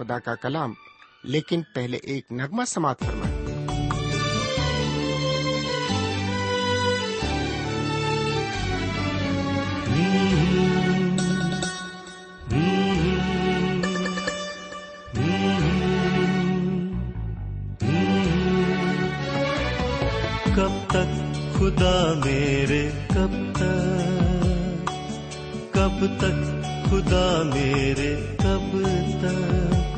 خدا کا کلام، لیکن پہلے ایک نغمہ سماعت فرمائیں۔ کب تک خدا میرے، کب تک؟ کب تک خدا میرے، کب تک؟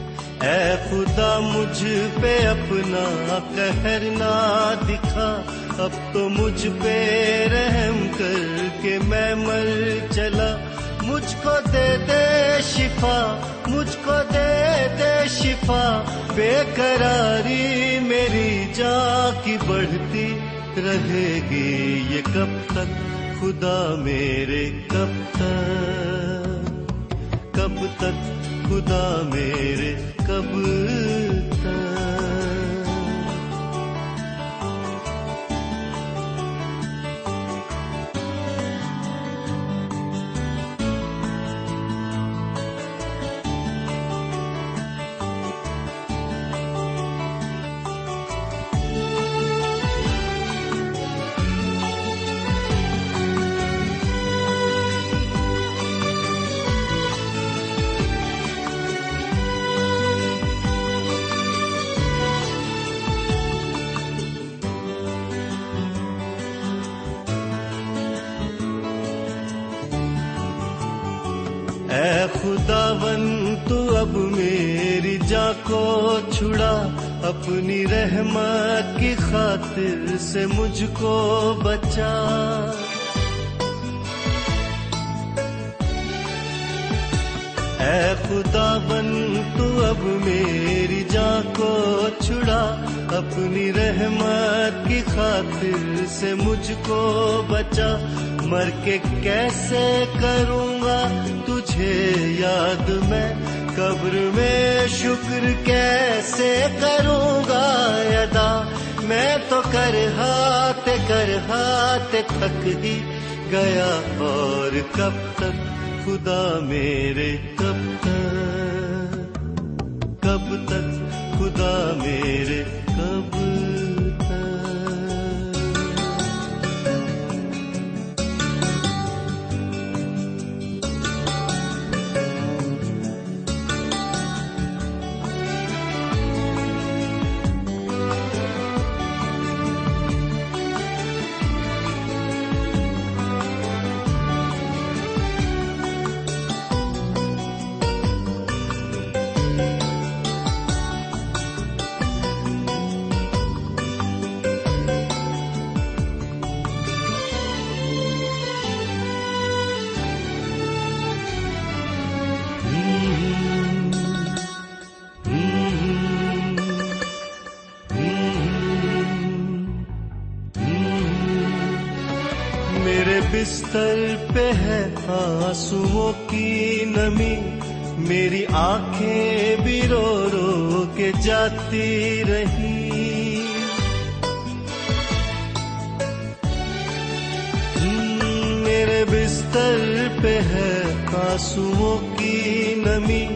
اے خدا مجھ پہ اپنا قہر نہ دکھا، اب تو مجھ پہ رحم کر کے میں مر چلا۔ مجھ کو دے دے شفا، مجھ کو دے دے شفا۔ بے قراری میری جان کی بڑھتی رہے گی یہ کب تک؟ خدا میرے کب تک؟ کب تک؟ خدا میرے کب تک اے خدا ون تو اب میری جا کو چھڑا۔ اپنی رحمت کی خاطر سے مجھ کو بچا۔ اے خدا بن تو اب میری جان کو چھڑا۔ اپنی رحمت کی خاطر سے مجھ کو بچا۔ مر کے کیسے کروں؟ گا تجھے یاد میں قبر میں شکر کیسے کروں گا ادا؟ میں تو کر ہاتھ کر ہاتھ تھک ہی گیا اور کب تک؟ خدا میرے، کب تک؟ کب تک؟ خدا میرے، کب بستر پہ ہے آنسوؤں کی نمی، میری آنکھیں بھی رو رو کے جاتی رہی۔ میرے بستر پہ ہے آنسوؤں کی نمی،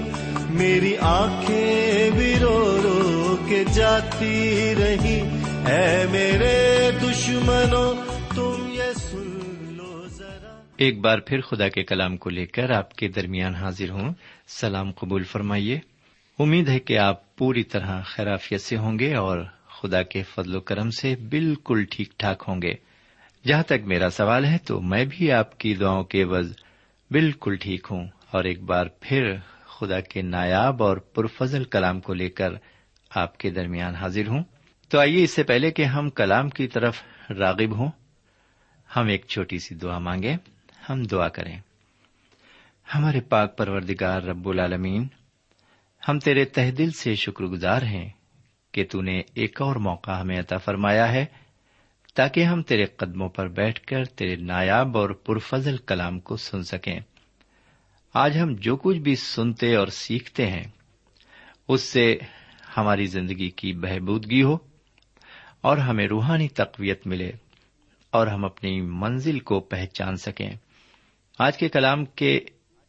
میری آنکھیں بھی رو رو کے جاتی رہی۔ اے میرے دشمنوں ایک بار پھر خدا کے کلام کو لے کر آپ کے درمیان حاضر ہوں۔ سلام قبول فرمائیے۔ امید ہے کہ آپ پوری طرح خیرافیت سے ہوں گے اور خدا کے فضل و کرم سے بالکل ٹھیک ٹھاک ہوں گے۔ جہاں تک میرا سوال ہے تو میں بھی آپ کی دعاؤں کے عوض بالکل ٹھیک ہوں اور ایک بار پھر خدا کے نایاب اور پرفضل کلام کو لے کر آپ کے درمیان حاضر ہوں۔ تو آئیے اس سے پہلے کہ ہم کلام کی طرف راغب ہوں۔ ہم ایک چھوٹی سی دعا مانگیں۔ ہم دعا کریں۔ ہمارے پاک پروردگار رب العالمین، ہم تیرے تہ دل سے شکر گزار ہیں کہ تو نے ایک اور موقع ہمیں عطا فرمایا ہے، تاکہ ہم تیرے قدموں پر بیٹھ کر تیرے نایاب اور پرفضل کلام کو سن سکیں۔ آج ہم جو کچھ بھی سنتے اور سیکھتے ہیں، اس سے ہماری زندگی کی بہبودگی ہو اور ہمیں روحانی تقویت ملے اور ہم اپنی منزل کو پہچان سکیں۔ آج کے کلام کے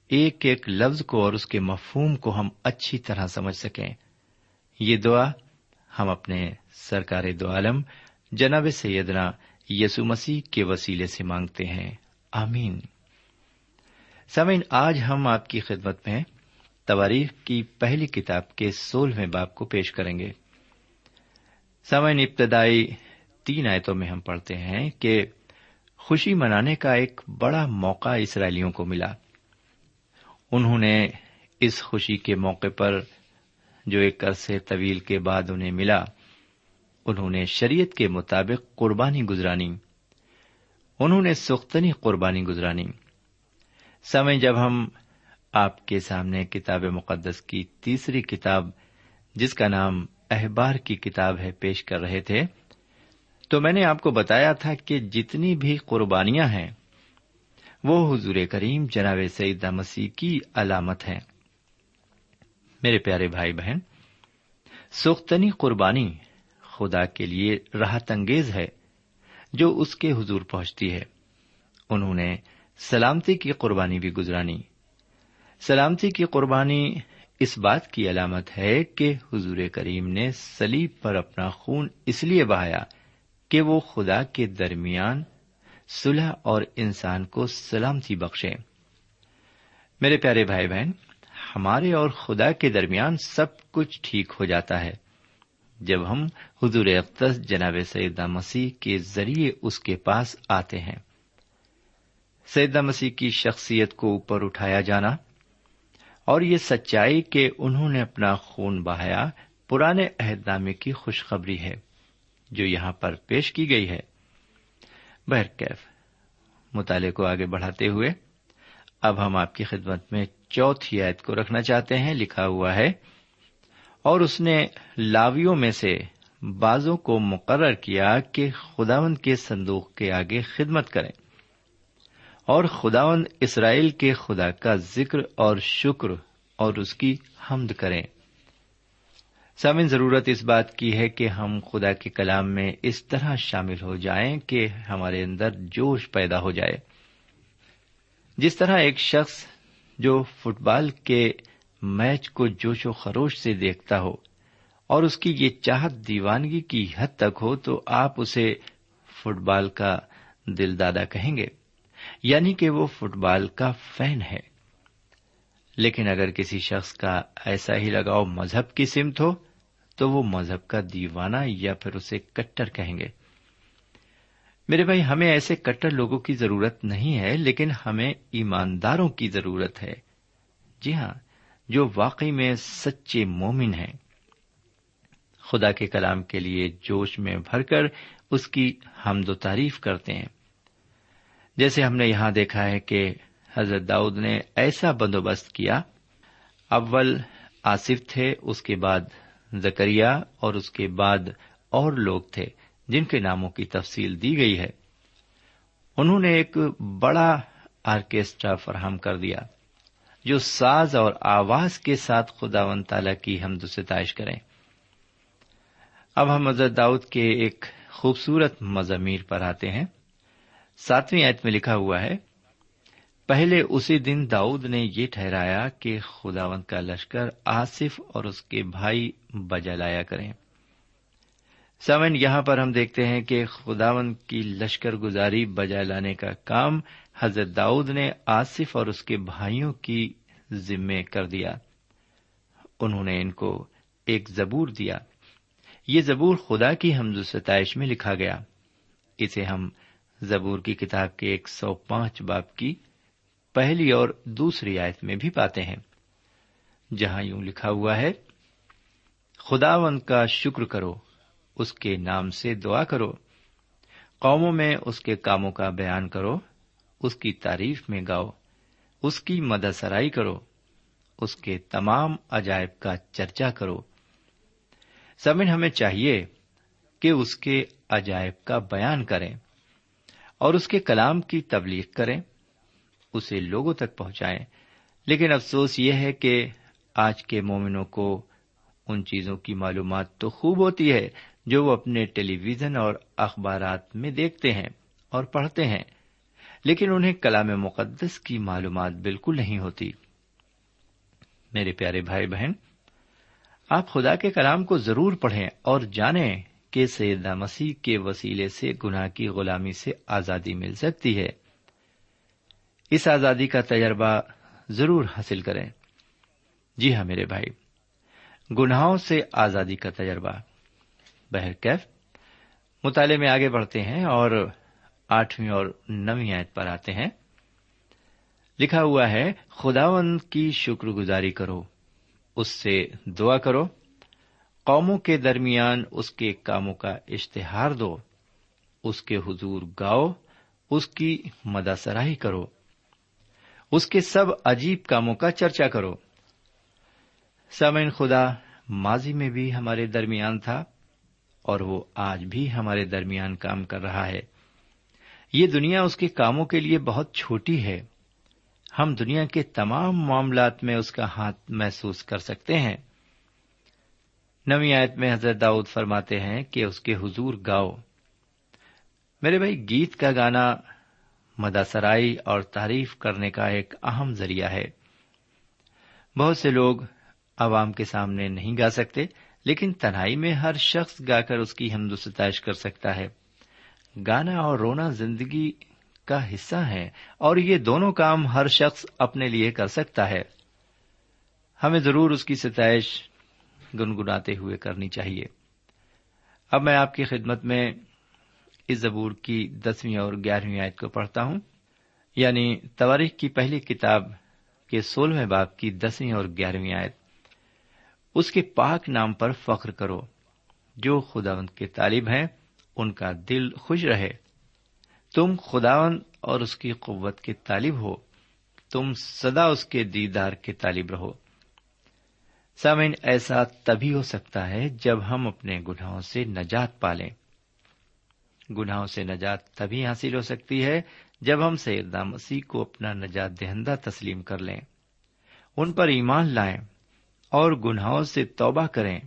ایک ایک لفظ کو اور اس کے مفہوم کو ہم اچھی طرح سمجھ سکیں۔ یہ دعا ہم اپنے سرکار دو عالم جناب سیدنا یسو مسیح کے وسیلے سے مانگتے ہیں۔ آمین۔ سمین آج ہم آپ کی خدمت میں تواریخ کی پہلی کتاب کے سولہویں باپ کو پیش کریں گے۔ سمین ابتدائی تین آیتوں میں ہم پڑھتے ہیں کہ خوشی منانے کا ایک بڑا موقع اسرائیلیوں کو ملا۔ انہوں نے اس خوشی کے موقع پر جو ایک عرصے طویل کے بعد انہیں ملا، انہوں نے شریعت کے مطابق قربانی گزرانی۔ انہوں نے سختنی قربانی گزرانی۔ سمے جب ہم آپ کے سامنے کتاب مقدس کی تیسری کتاب، جس کا نام احبار کی کتاب ہے، پیش کر رہے تھے تو میں نے آپ کو بتایا تھا کہ جتنی بھی قربانیاں ہیں، وہ حضور کریم جناب سعید مسیح کی علامت ہے میرے پیارے بھائی بہن، سختنی قربانی خدا کے لیے راحت انگیز ہے جو اس کے حضور پہنچتی ہے۔ انہوں نے سلامتی کی قربانی بھی گزرانی سلامتی کی قربانی اس بات کی علامت ہے کہ حضور کریم نے سلیب پر اپنا خون اس لیے بہایا کہ وہ خدا کے درمیان صلح اور انسان کو سلامتی بخشے۔ میرے پیارے بھائی بہن، ہمارے اور خدا کے درمیان سب کچھ ٹھیک ہو جاتا ہے۔ جب ہم حضور اقدس جناب سیدہ مسیح کے ذریعے اس کے پاس آتے ہیں۔ سیدہ مسیح کی شخصیت کو اوپر اٹھایا جانا اور یہ سچائی کہ انہوں نے اپنا خون بہایا، پرانے عہد نامے کی خوشخبری ہے۔ جو یہاں پر پیش کی گئی ہے۔ بہرکیف مطالعے کو آگے بڑھاتے ہوئے اب ہم آپ کی خدمت میں چوتھی آیت کو رکھنا چاہتے ہیں، لکھا ہوا ہے، اور اس نے لاویوں میں سے بازوں کو مقرر کیا کہ خداون کے صندوق کے آگے خدمت کریں۔ اور خداون اسرائیل کے خدا کا ذکر اور شکر اور اس کی حمد کریں۔ سامن ضرورت اس بات کی ہے کہ ہم خدا کے کلام میں اس طرح شامل ہو جائیں کہ ہمارے اندر جوش پیدا ہو جائے۔ جس طرح ایک شخص جو فٹ بال کے میچ کو جوش و خروش سے دیکھتا ہو اور اس کی یہ چاہت دیوانگی کی حد تک ہو تو آپ اسے فٹ بال کا دل دادا کہیں گے یعنی کہ وہ فٹ بال کا فین ہے۔ لیکن اگر کسی شخص کا ایسا ہی لگاؤ مذہب کی سمت ہو تو وہ مذہب کا دیوانہ یا پھر اسے کٹر کہیں گے۔ میرے بھائی، ہمیں ایسے کٹر لوگوں کی ضرورت نہیں ہے، لیکن ہمیں ایمانداروں کی ضرورت ہے۔ جی ہاں جو واقعی میں سچے مومن ہیں۔ خدا کے کلام کے لیے جوش میں بھر کر اس کی حمد و تعریف کرتے ہیں۔ جیسے ہم نے یہاں دیکھا ہے کہ حضرت داؤد نے ایسا بندوبست کیا، اول آصف تھے، اس کے بعد زکریہ اور اس کے بعد اور لوگ تھے جن کے ناموں کی تفصیل دی گئی ہے۔ انہوں نے ایک بڑا آرکیسٹرا فراہم کر دیا، جو ساز اور آواز کے ساتھ خدا و تعالی کی حمد و ستائش کریں۔ اب ہم حضرت داؤد کے ایک خوبصورت مضامیر پر آتے ہیں۔ ساتویں آیت میں لکھا ہوا ہے پہلے اسی دن داؤد نے یہ ٹھہرایا کہ خداون کا لشکر آصف اور اس کے بھائی بجا لایا کریں۔ سمن یہاں پر ہم دیکھتے ہیں کہ خداون کی لشکر گزاری بجا لانے کا کام حضرت داؤد نے آصف اور اس کے بھائیوں کی ذمے کر دیا۔ انہوں نے ان کو ایک زبور دیا۔ یہ زبور خدا کی حمز ستائش میں لکھا گیا۔ اسے ہم زبور کی کتاب کے ایک سو پانچ باپ کی پہلی اور دوسری آیت میں بھی پاتے ہیں۔ جہاں یوں لکھا ہوا ہے خداون کا شکر کرو، اس کے نام سے دعا کرو۔ قوموں میں اس کے کاموں کا بیان کرو، اس کی تعریف میں گاؤ، اس کی مدد سرائی کرو، اس کے تمام عجائب کا چرچا کرو۔ سمن ہمیں چاہیے کہ اس کے عجائب کا بیان کریں اور اس کے کلام کی تبلیغ کریں۔ اسے لوگوں تک پہنچائیں۔ لیکن افسوس یہ ہے کہ آج کے مومنوں کو ان چیزوں کی معلومات تو خوب ہوتی ہے جو وہ اپنے ٹیلی ویژن اور اخبارات میں دیکھتے ہیں اور پڑھتے ہیں۔ لیکن انہیں کلام مقدس کی معلومات بالکل نہیں ہوتی۔ میرے پیارے بھائی بہن، آپ خدا کے کلام کو ضرور پڑھیں اور جانیں کہ سیدہ مسیح کے وسیلے سے گناہ کی غلامی سے آزادی مل سکتی ہے۔ اس آزادی کا تجربہ ضرور حاصل کریں۔ جی ہاں میرے بھائی، گناہوں سے آزادی کا تجربہ۔ بہرکیف مطالعے میں آگے بڑھتے ہیں اور آٹھویں اور نویں آیت پر آتے ہیں۔ لکھا ہوا ہے خداون کی شکر گزاری کرو، اس سے دعا کرو۔ قوموں کے درمیان اس کے کاموں کا اشتہار دو، اس کے حضور گاؤ، اس کی مداسراہی کرو۔ اس کے سب عجیب کاموں کا چرچا کرو۔ سامعین خدا، ماضی میں بھی ہمارے درمیان تھا اور وہ آج بھی ہمارے درمیان کام کر رہا ہے۔ یہ دنیا اس کے کاموں کے لیے بہت چھوٹی ہے۔ ہم دنیا کے تمام معاملات میں اس کا ہاتھ محسوس کر سکتے ہیں۔ نوی آیت میں حضرت داؤد فرماتے ہیں کہ اس کے حضور گاؤ۔ میرے بھائی، گیت کا گانا مداسرائی اور تعریف کرنے کا ایک اہم ذریعہ ہے۔ بہت سے لوگ عوام کے سامنے نہیں گا سکتے، لیکن تنہائی میں ہر شخص گا کر اس کی حمد و ستائش کر سکتا ہے۔ گانا اور رونا زندگی کا حصہ ہے اور یہ دونوں کام ہر شخص اپنے لیے کر سکتا ہے۔ ہمیں ضرور اس کی ستائش گنگناتے ہوئے کرنی چاہیے۔ اب میں آپ کی خدمت میں اس زبور کی دسویں اور گیارہویں آیت کو پڑھتا ہوں۔ یعنی تواریخ کی پہلی کتاب کے سولہویں باپ کی دسویں اور گیارہویں آیت۔ اس کے پاک نام پر فخر کرو۔ جو خداوند کے طالب ہیں، ان کا دل خوش رہے۔ تم خداون اور اس کی قوت کے طالب ہو۔ تم سدا اس کے دیدار کے طالب رہو۔ سامعین، ایسا تبھی ہو سکتا ہے جب ہم اپنے گناہوں سے نجات پالیں گناہوں سے نجات تبھی حاصل ہو سکتی ہے جب ہم سیدہ مسیح کو اپنا نجات دہندہ تسلیم کر لیں۔ ان پر ایمان لائیں اور گناہوں سے توبہ کریں۔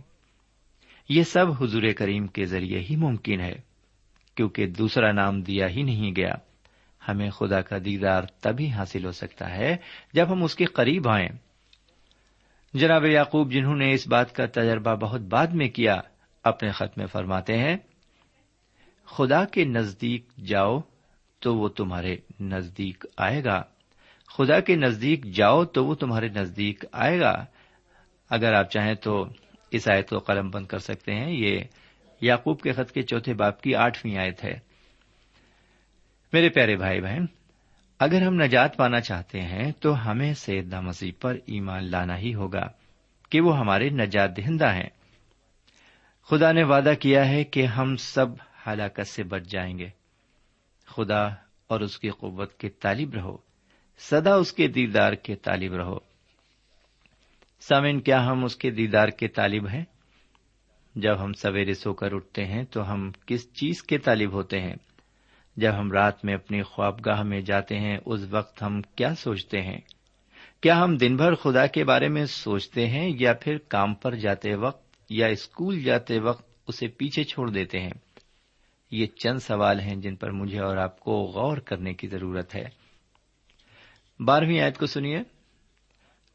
یہ سب حضور کریم کے ذریعے ہی ممکن ہے، کیونکہ دوسرا نام دیا ہی نہیں گیا۔ ہمیں خدا کا دیدار تبھی حاصل ہو سکتا ہے جب ہم اس کے قریب آئیں۔ جناب یعقوب، جنہوں نے اس بات کا تجربہ بہت بعد میں کیا، اپنے خط میں فرماتے ہیں خدا کے نزدیک جاؤ تو وہ تمہارے نزدیک آئے گا۔ خدا کے نزدیک جاؤ تو وہ تمہارے نزدیک آئے گا۔ اگر آپ چاہیں تو اس آیت کو قلم بند کر سکتے ہیں۔ یہ یعقوب کے خط کے چوتھے باپ کی آٹھویں آیت ہے۔ میرے پیارے بھائی بہن، اگر ہم نجات پانا چاہتے ہیں تو ہمیں سیدہ مسیح پر ایمان لانا ہی ہوگا کہ وہ ہمارے نجات دہندہ ہیں۔ خدا نے وعدہ کیا ہے کہ ہم سب ہلاکت سے بچ جائیں گے۔ خدا اور اس کی قوت کے طالب رہو۔ سدا اس کے دیدار کے طالب رہو۔ سامن کیا ہم اس کے دیدار کے طالب ہیں؟ جب ہم سویرے سو کر اٹھتے ہیں تو ہم کس چیز کے طالب ہوتے ہیں؟ جب ہم رات میں اپنی خوابگاہ میں جاتے ہیں، اس وقت ہم کیا سوچتے ہیں؟ کیا ہم دن بھر خدا کے بارے میں سوچتے ہیں یا پھر کام پر جاتے وقت یا اسکول جاتے وقت اسے پیچھے چھوڑ دیتے ہیں؟ یہ چند سوال ہیں جن پر مجھے اور آپ کو غور کرنے کی ضرورت ہے۔ بارہویں آیت کو سنیے۔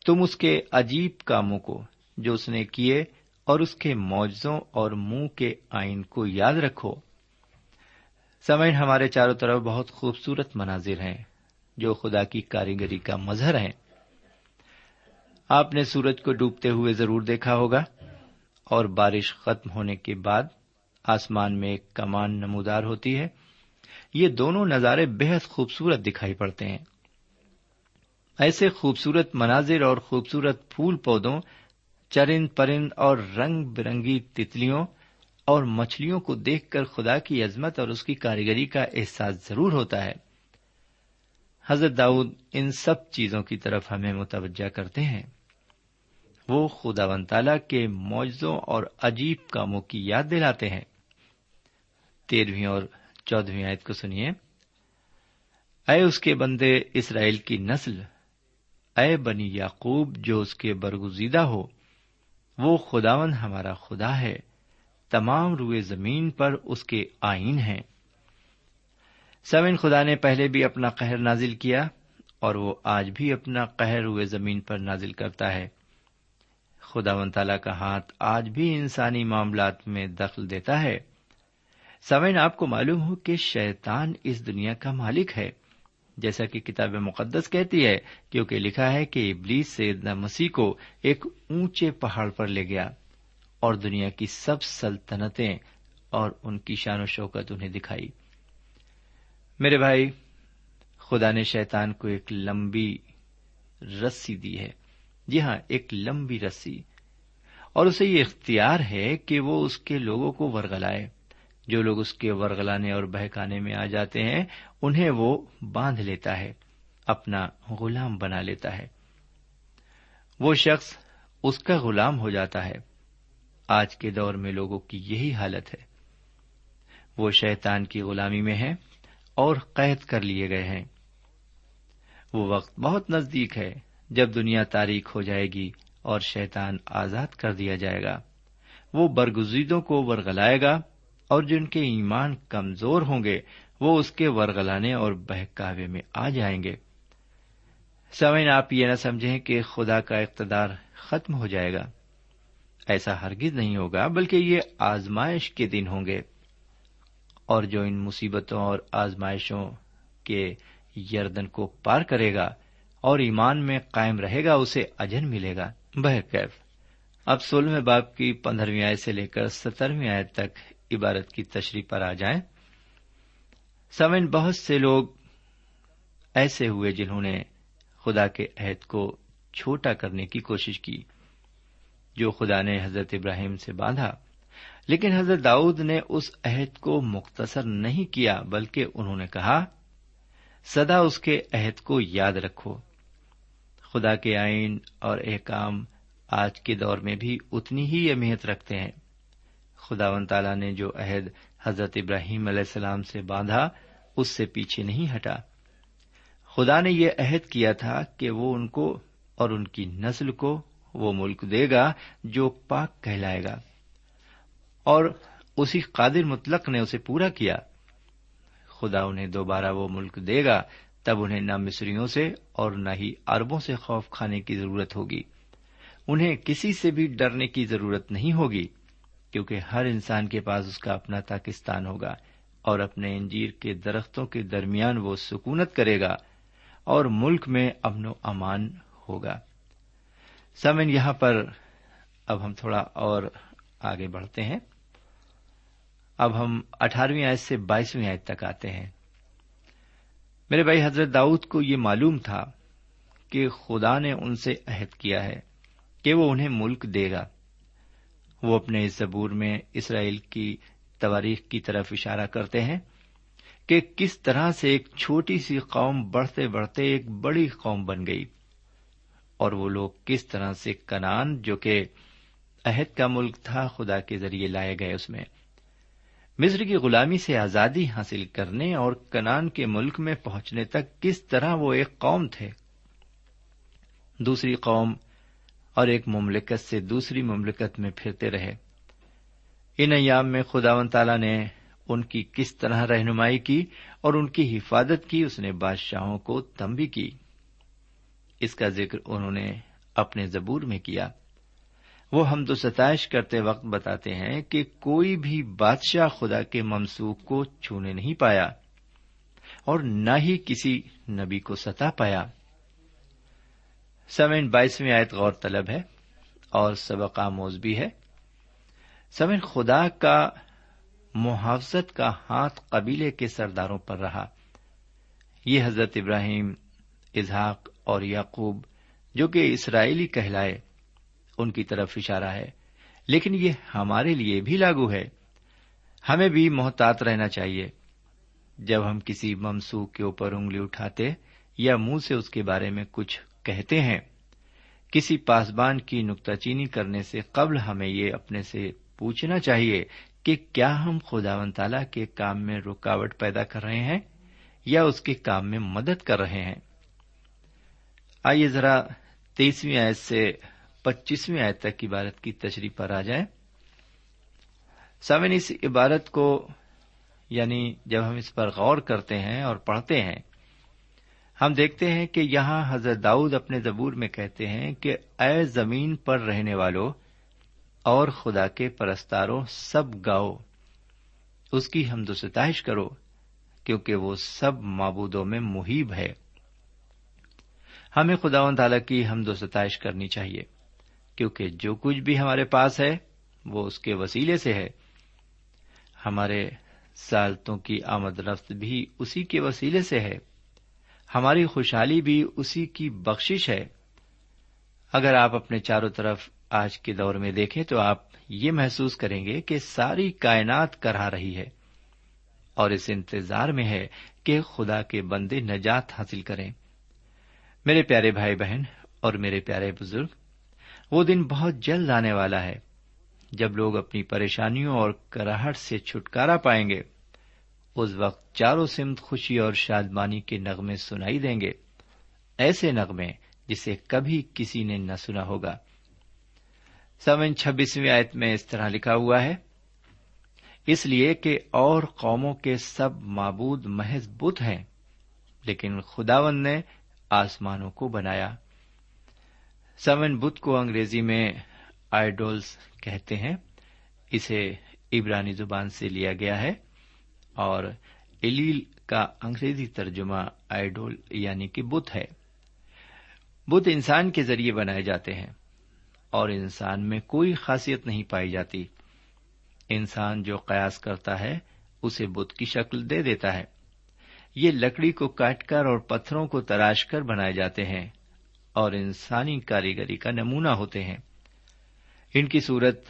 تم اس کے عجیب کاموں کو جو اس نے کیے اور اس کے معجزوں اور منہ کے آئین کو یاد رکھو۔ سمعین، ہمارے چاروں طرف بہت خوبصورت مناظر ہیں جو خدا کی کاریگری کا مظہر ہیں۔ آپ نے سورج کو ڈوبتے ہوئے ضرور دیکھا ہوگا اور بارش ختم ہونے کے بعد آسمان میں ایک کمان نمودار ہوتی ہے۔ یہ دونوں نظارے بےحد خوبصورت دکھائی پڑتے ہیں۔ ایسے خوبصورت مناظر اور خوبصورت پھول پودوں، چرند پرند اور رنگ برنگی تتلیوں اور مچھلیوں کو دیکھ کر خدا کی عظمت اور اس کی کاریگری کا احساس ضرور ہوتا ہے۔ حضرت داؤد ان سب چیزوں کی طرف ہمیں متوجہ کرتے ہیں۔ وہ خدا ون تعالی کے معجزوں اور عجیب کاموں کی یاد دلاتے ہیں۔ تیرہویں اور چودہویں آیت کو سنیے۔ اے اس کے بندے اسرائیل کی نسل، اے بنی یعقوب جو اس کے برگزیدہ ہو، وہ خداون ہمارا خدا ہے، تمام روئے زمین پر اس کے آئین ہیں۔ سمن خدا نے پہلے بھی اپنا قہر نازل کیا اور وہ آج بھی اپنا قہر ہوئے زمین پر نازل کرتا ہے۔ خدا و تعالی کا ہاتھ آج بھی انسانی معاملات میں دخل دیتا ہے۔ سمین آپ کو معلوم ہو کہ شیطان اس دنیا کا مالک ہے۔ جیسا کہ کتاب مقدس کہتی ہے، کیونکہ لکھا ہے کہ ابلیس سیدنا مسیح کو ایک اونچے پہاڑ پر لے گیا اور دنیا کی سب سلطنتیں اور ان کی شان و شوکت انہیں دکھائی۔ میرے بھائی، خدا نے شیطان کو ایک لمبی رسی دی ہے۔ جی ہاں ایک لمبی رسی۔ اور اسے یہ اختیار ہے کہ وہ اس کے لوگوں کو ورگلائے جو لوگ اس کے ورگلانے اور بہکانے میں آ جاتے ہیں، انہیں وہ باندھ لیتا ہے، اپنا غلام بنا لیتا ہے۔ وہ شخص اس کا غلام ہو جاتا ہے۔ آج کے دور میں لوگوں کی یہی حالت ہے۔ وہ شیطان کی غلامی میں ہے اور قید کر لیے گئے ہیں۔ وہ وقت بہت نزدیک ہے جب دنیا تاریخ ہو جائے گی اور شیطان آزاد کر دیا جائے گا۔ وہ برگزیدوں کو ورگلائے گا۔ اور جن کے ایمان کمزور ہوں گے، وہ اس کے ورگلانے اور بہکاوے میں آ جائیں گے۔ سمین آپ یہ نہ سمجھیں کہ خدا کا اقتدار ختم ہو جائے گا۔ ایسا ہرگز نہیں ہوگا، بلکہ یہ آزمائش کے دن ہوں گے۔ اور جو ان مصیبتوں اور آزمائشوں کے یردن کو پار کرے گا اور ایمان میں قائم رہے گا، اسے اجن ملے گا۔ بہکیف اب سولہویں باپ کی پندرہویں آئے سے لے کر سترویں آئے تک عبارت کی تشریح پر آ جائیں۔ سمن بہت سے لوگ ایسے ہوئے جنہوں نے خدا کے عہد کو چھوٹا کرنے کی کوشش کی، جو خدا نے حضرت ابراہیم سے باندھا۔ لیکن حضرت داؤد نے اس عہد کو مختصر نہیں کیا، بلکہ انہوں نے کہا سدا اس کے عہد کو یاد رکھو۔ خدا کے آئین اور احکام آج کے دور میں بھی اتنی ہی اہمیت رکھتے ہیں۔ خدا و تعالی نے جو عہد حضرت ابراہیم علیہ السلام سے باندھا، اس سے پیچھے نہیں ہٹا۔ خدا نے یہ عہد کیا تھا کہ وہ ان کو اور ان کی نسل کو وہ ملک دے گا جو پاک کہلائے گا۔ اور اسی قادر مطلق نے اسے پورا کیا۔ خدا انہیں دوبارہ وہ ملک دے گا، تب انہیں نہ مصریوں سے اور نہ ہی اربوں سے خوف کھانے کی ضرورت ہوگی۔ انہیں کسی سے بھی ڈرنے کی ضرورت نہیں ہوگی۔ کیونکہ ہر انسان کے پاس اس کا اپنا پاکستان ہوگا اور اپنے انجیر کے درختوں کے درمیان وہ سکونت کرے گا اور ملک میں امن و امان ہوگا۔ سمن، یہاں پر اب ہم تھوڑا اور آگے بڑھتے ہیں۔ اب ہم اٹھارہویں آیت سے بائیسویں آیت تک آتے ہیں۔ میرے بھائی، حضرت داؤد کو یہ معلوم تھا کہ خدا نے ان سے عہد کیا ہے کہ وہ انہیں ملک دے گا۔ وہ اپنے اس زبور میں اسرائیل کی تواریخ کی طرف اشارہ کرتے ہیں کہ کس طرح سے ایک چھوٹی سی قوم بڑھتے بڑھتے ایک بڑی قوم بن گئی اور وہ لوگ کس طرح سے کنان جو کہ عہد کا ملک تھا خدا کے ذریعے لائے گئے اس میں۔ مصر کی غلامی سے آزادی حاصل کرنے اور کنان کے ملک میں پہنچنے تک کس طرح وہ ایک قوم تھے۔ دوسری قوم اور ایک مملکت سے دوسری مملکت میں پھرتے رہے۔ ان ایام میں خدا و تعالی نے ان کی کس طرح رہنمائی کی اور ان کی حفاظت کی، اس نے بادشاہوں کو تمبی کی۔ اس کا ذکر انہوں نے اپنے زبور میں کیا۔ وہ ہم تو ستائش کرتے وقت بتاتے ہیں کہ کوئی بھی بادشاہ خدا کے ممسوخ کو چھونے نہیں پایا اور نہ ہی کسی نبی کو ستا پایا۔ سمین بائیسویں آیت غور طلب ہے اور سبق آموز بھی ہے۔ سمین خدا کا محافظت کا ہاتھ قبیلے کے سرداروں پر رہا۔ یہ حضرت ابراہیم اظہاق اور یعقوب جو کہ اسرائیلی کہلائے، ان کی طرف اشارہ ہے۔ لیکن یہ ہمارے لیے بھی لاگو ہے۔ ہمیں بھی محتاط رہنا چاہیے۔ جب ہم کسی ممسوخ کے اوپر انگلی اٹھاتے یا منہ سے اس کے بارے میں کچھ کہتے ہیں، کسی پاسبان کی نکتہ چینی کرنے سے قبل ہمیں یہ اپنے سے پوچھنا چاہیے کہ کیا ہم خدا و تعالی کے کام میں رکاوٹ پیدا کر رہے ہیں یا اس کے کام میں مدد کر رہے ہیں؟ آئیے ذرا تیسویں آیت سے پچیسویں آیت تک عبارت کی تشریح پر آ جائیں۔ سمن اس عبارت کو یعنی جب ہم اس پر غور کرتے ہیں اور پڑھتے ہیں ہم دیکھتے ہیں کہ یہاں حضرت داؤد اپنے زبور میں کہتے ہیں کہ اے زمین پر رہنے والوں اور خدا کے پرستاروں سب گاؤ، اس کی ہم ستائش کرو، کیونکہ وہ سب معبودوں میں محیب ہے۔ ہمیں خدا و تعالی کی ہم ستائش کرنی چاہیے، کیونکہ جو کچھ بھی ہمارے پاس ہے، وہ اس کے وسیلے سے ہے۔ ہمارے سالتوں کی آمد رفت بھی اسی کے وسیلے سے ہے۔ ہماری خوشحالی بھی اسی کی بخشش ہے۔ اگر آپ اپنے چاروں طرف آج کے دور میں دیکھیں تو آپ یہ محسوس کریں گے کہ ساری کائنات کرا رہی ہے اور اس انتظار میں ہے کہ خدا کے بندے نجات حاصل کریں۔ میرے پیارے بھائی بہن اور میرے پیارے بزرگ، وہ دن بہت جلد آنے والا ہے۔ جب لوگ اپنی پریشانیوں اور کراہٹ سے چھٹکارا پائیں گے اس وقت چاروں سمت خوشی اور شادمانی کے نغمے سنائی دیں گے۔ ایسے نغمے جسے کبھی کسی نے نہ سنا ہوگا۔ سمن چھبیسویں آیت میں اس طرح لکھا ہوا ہے، اس لیے کہ اور قوموں کے سب معبود محض بت ہیں، لیکن خداون نے آسمانوں کو بنایا۔ سمن بت کو انگریزی میں آئیڈولس کہتے ہیں، اسے عبرانی زبان سے لیا گیا ہے۔ اور ایلیل کا انگریزی ترجمہ آئیڈول یعنی کہ بت ہے۔ بت انسان کے ذریعے بنائے جاتے ہیں اور انسان میں کوئی خاصیت نہیں پائی جاتی۔ انسان جو قیاس کرتا ہے، اسے بت کی شکل دے دیتا ہے۔ یہ لکڑی کو کاٹ کر اور پتھروں کو تراش کر بنائے جاتے ہیں اور انسانی کاریگری کا نمونہ ہوتے ہیں۔ ان کی صورت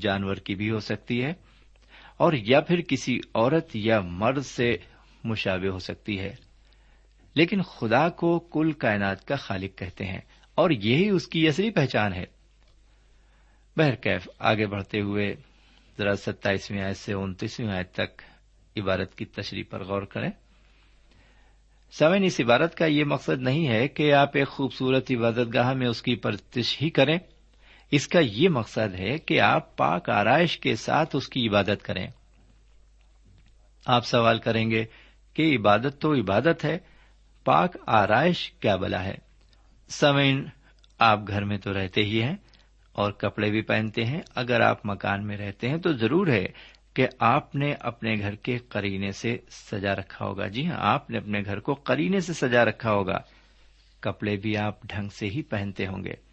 جانور کی بھی ہو سکتی ہے اور یا پھر کسی عورت یا مرد سے مشابے ہو سکتی ہے۔ لیکن خدا کو کل کائنات کا خالق کہتے ہیں اور یہی اس کی اصلی پہچان ہے۔ بہرکیف، آگے بڑھتے ہوئے ذرا ستائیسویں آیت سے انتیسویں آیت تک عبارت کی تشریح پر غور کریں۔ سمن اس عبارت کا یہ مقصد نہیں ہے کہ آپ ایک خوبصورت عبادت گاہ میں اس کی پرتش ہی کریں۔ اس کا یہ مقصد ہے کہ آپ پاک آرائش کے ساتھ اس کی عبادت کریں۔ آپ سوال کریں گے کہ عبادت تو عبادت ہے، پاک آرائش کیا بلا ہے؟ سمین، آپ گھر میں تو رہتے ہی ہیں اور کپڑے بھی پہنتے ہیں۔ اگر آپ مکان میں رہتے ہیں تو ضرور ہے کہ آپ نے اپنے گھر کے کرینے سے سجا رکھا ہوگا۔ جی ہاں آپ نے اپنے گھر کو کرینے سے سجا رکھا ہوگا۔ کپڑے بھی آپ ڈھنگ سے ہی پہنتے ہوں گے۔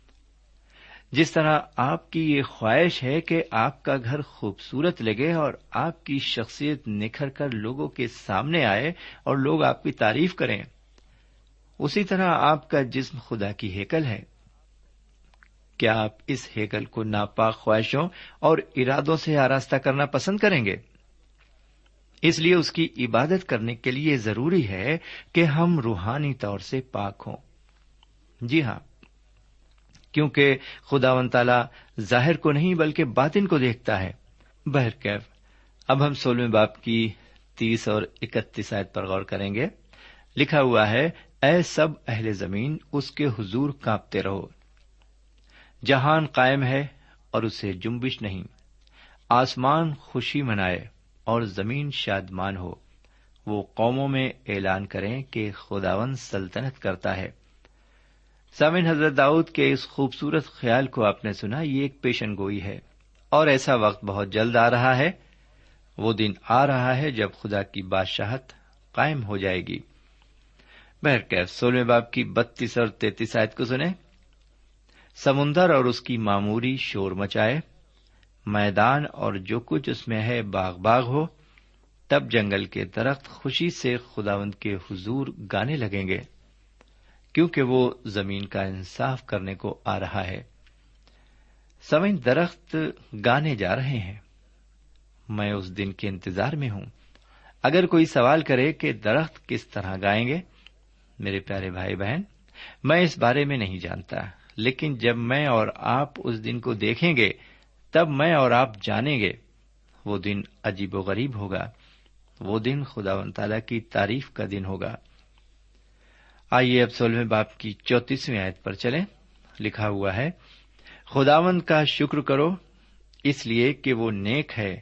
جس طرح آپ کی یہ خواہش ہے کہ آپ کا گھر خوبصورت لگے اور آپ کی شخصیت نکھر کر لوگوں کے سامنے آئے اور لوگ آپ کی تعریف کریں۔ اسی طرح آپ کا جسم خدا کی ہیکل ہے۔ کیا آپ اس ہیکل کو ناپاک خواہشوں اور ارادوں سے آراستہ کرنا پسند کریں گے؟ اس لیے اس کی عبادت کرنے کے لیے ضروری ہے کہ ہم روحانی طور سے پاک ہوں۔ جی ہاں۔ کیونکہ خدا و تعالی ظاہر کو نہیں بلکہ باطن کو دیکھتا ہے۔ بہرکیف اب ہم سولہویں باپ کی تیس اور اکتیس آیت پر غور کریں گے۔ لکھا ہوا ہے، اے سب اہل زمین، اس کے حضور کانپتے رہو۔ جہان قائم ہے اور اسے جمبش نہیں۔ آسمان خوشی منائے اور زمین شادمان ہو۔ وہ قوموں میں اعلان کریں کہ خداون سلطنت کرتا ہے۔ سامن حضرت داؤد کے اس خوبصورت خیال کو آپ نے سنا، یہ ایک پیشن گوئی ہے اور ایسا وقت بہت جلد آ رہا ہے، وہ دن آ رہا ہے جب خدا کی بادشاہت قائم ہو جائے گی۔ بہرکیف سولہ باپ کی بتیس اور تینتیس آیت کو سنیں۔ سمندر اور اس کی معموری شور مچائے، میدان اور جو کچھ اس میں ہے باغ باغ ہو، تب جنگل کے درخت خوشی سے خداوند کے حضور گانے لگیں گے۔ کیونکہ وہ زمین کا انصاف کرنے کو آ رہا ہے۔ سوئن درخت گانے جا رہے ہیں۔ میں اس دن کے انتظار میں ہوں۔ اگر کوئی سوال کرے کہ درخت کس طرح گائیں گے، میرے پیارے بھائی بہن، میں اس بارے میں نہیں جانتا۔ لیکن جب میں اور آپ اس دن کو دیکھیں گے، تب میں اور آپ جانیں گے۔ وہ دن عجیب و غریب ہوگا۔ وہ دن خدا و تعالی کی تعریف کا دن ہوگا۔ آئیے اب سولہویں باپ کی چوتیسویں آیت پر چلیں۔ لکھا ہوا ہے، خداوند کا شکر کرو، اس لیے کہ وہ نیک ہے،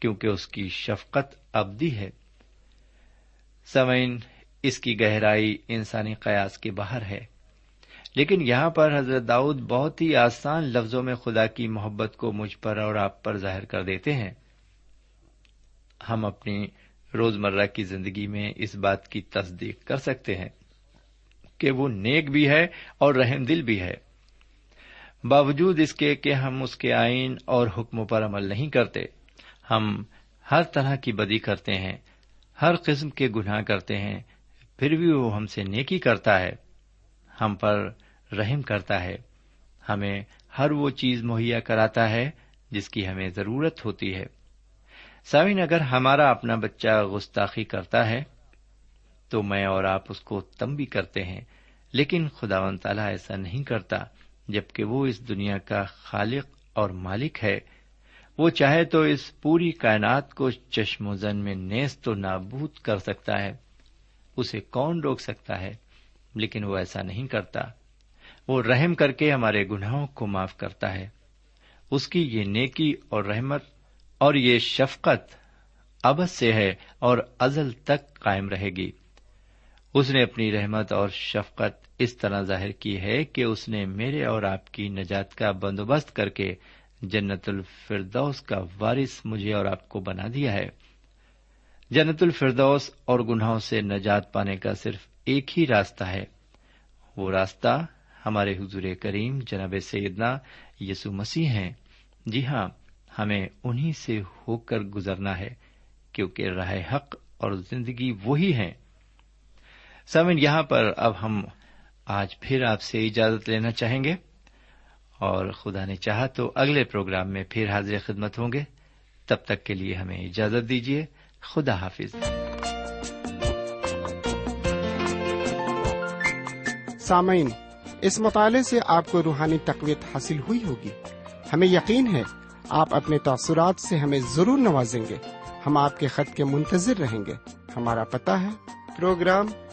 کیونکہ اس کی شفقت ابدی ہے۔ سمعین، اس کی گہرائی انسانی قیاس کے باہر ہے۔ لیکن یہاں پر حضرت داؤد بہت ہی آسان لفظوں میں خدا کی محبت کو مجھ پر اور آپ پر ظاہر کر دیتے ہیں۔ ہم اپنی روزمرہ کی زندگی میں اس بات کی تصدیق کر سکتے ہیں۔ کہ وہ نیک بھی ہے اور رحم دل بھی ہے۔ باوجود اس کے کہ ہم اس کے آئین اور حکموں پر عمل نہیں کرتے، ہم ہر طرح کی بدی کرتے ہیں، ہر قسم کے گناہ کرتے ہیں، پھر بھی وہ ہم سے نیکی کرتا ہے، ہم پر رحم کرتا ہے۔ ہمیں ہر وہ چیز مہیا کراتا ہے جس کی ہمیں ضرورت ہوتی ہے۔ سامن اگر ہمارا اپنا بچہ گستاخی کرتا ہے تو میں اور آپ اس کو تم بھی کرتے ہیں، لیکن خدا و تعالیٰ ایسا نہیں کرتا، جبکہ وہ اس دنیا کا خالق اور مالک ہے۔ وہ چاہے تو اس پوری کائنات کو چشم و زن میں نیست تو نابود کر سکتا ہے۔ اسے کون روک سکتا ہے؟ لیکن وہ ایسا نہیں کرتا۔ وہ رحم کر کے ہمارے گناہوں کو معاف کرتا ہے۔ اس کی یہ نیکی اور رحمت اور یہ شفقت ابد سے ہے اور ازل تک قائم رہے گی۔ اس نے اپنی رحمت اور شفقت اس طرح ظاہر کی ہے کہ اس نے میرے اور آپ کی نجات کا بندوبست کر کے جنت الفردوس کا وارث مجھے اور آپ کو بنا دیا ہے۔ جنت الفردوس اور گناہوں سے نجات پانے کا صرف ایک ہی راستہ ہے۔ وہ راستہ ہمارے حضور کریم جناب سیدنا یسو مسیح ہیں۔ جی ہاں ہمیں انہیں سے ہو کر گزرنا ہے، کیونکہ راہ حق اور زندگی وہی ہیں۔ سمن یہاں پر اب ہم آج پھر آپ سے اجازت لینا چاہیں گے۔ اور خدا نے چاہا تو اگلے پروگرام میں پھر حاضر خدمت ہوں گے۔ تب تک کے لیے ہمیں اجازت دیجیے خدا حافظ۔ سامعین، اس مطالعے سے آپ کو روحانی تقویت حاصل ہوئی ہوگی۔ ہمیں یقین ہے، آپ اپنے تاثرات سے ہمیں ضرور نوازیں گے۔ ہم آپ کے خط کے منتظر رہیں گے۔ ہمارا پتا ہے، پروگرام